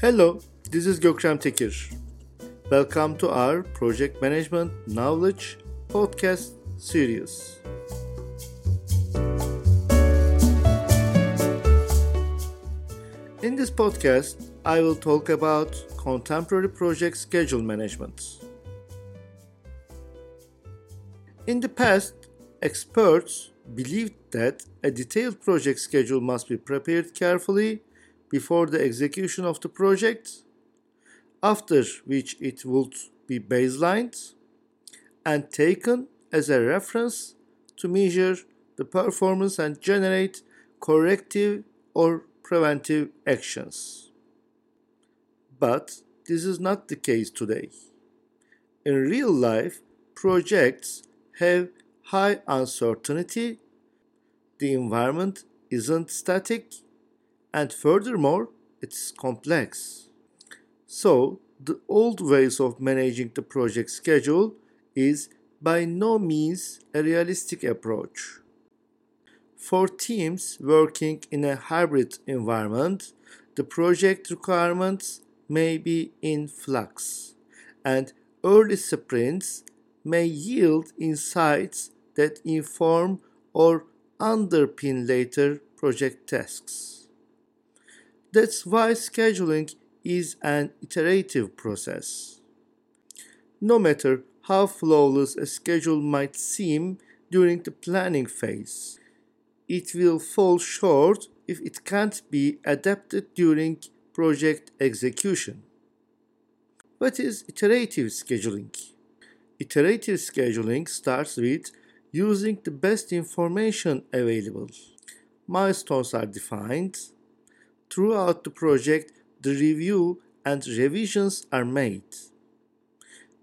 Hello, this is Gökrem Tekir. Welcome to our Project Management Knowledge podcast series. In this podcast, I will talk about contemporary project schedule management. In the past, experts believed that a detailed project schedule must be prepared carefully before the execution of the project, after which it would be baselined and taken as a reference to measure the performance and generate corrective or preventive actions. But this is not the case today. In real life, projects have high uncertainty, the environment isn't static, and furthermore, it's complex. So, the old ways of managing the project schedule is by no means a realistic approach. For teams working in a hybrid environment, the project requirements may be in flux, and early sprints may yield insights that inform or underpin later project tasks. That's why scheduling is an iterative process. No matter how flawless a schedule might seem during the planning phase, it will fall short if it can't be adapted during project execution. What is iterative scheduling? Iterative scheduling starts with using the best information available. Milestones are defined, Throughout the project, the review and revisions are made.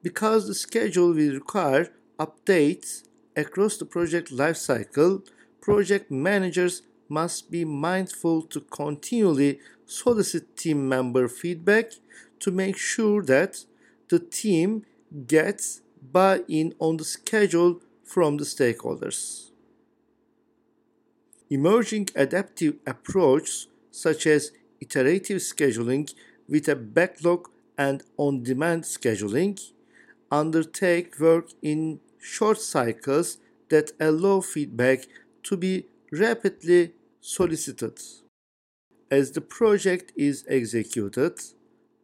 Because the schedule will require updates across the project lifecycle, project managers must be mindful to continually solicit team member feedback to make sure that the team gets buy in on the schedule from the stakeholders. Emerging adaptive approaches such as iterative scheduling with a backlog and on demand scheduling, undertake work in short cycles that allow feedback to be rapidly solicited. As the project is executed,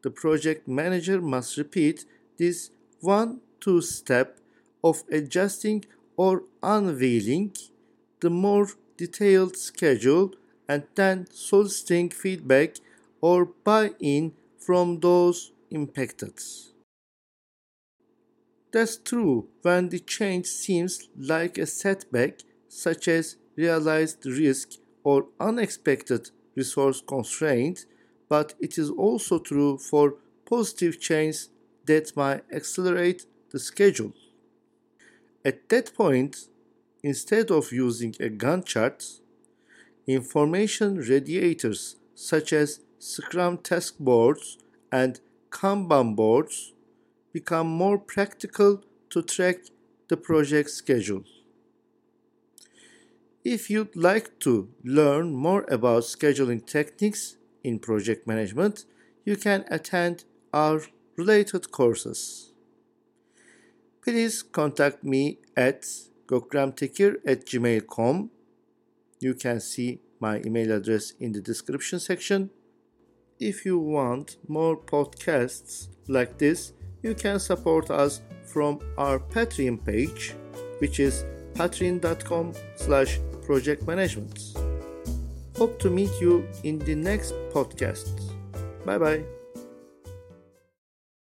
the project manager must repeat this one two step of adjusting or unveiling the more detailed schedule and then soliciting feedback or buy-in from those impacted. That's true when the change seems like a setback, such as realized risk or unexpected resource constraint, but it is also true for positive change that might accelerate the schedule. At that point, instead of using a Gantt chart, Information radiators such as Scrum task boards and Kanban boards become more practical to track the project schedule. If you'd like to learn more about scheduling techniques in project management, you can attend our related courses. Please contact me at gokramtekir at gmail.com you can see my email address in the description section. If you want more podcasts like this, you can support us from our Patreon page, which is patreon.com slash project management. Hope to meet you in the next podcast. Bye bye.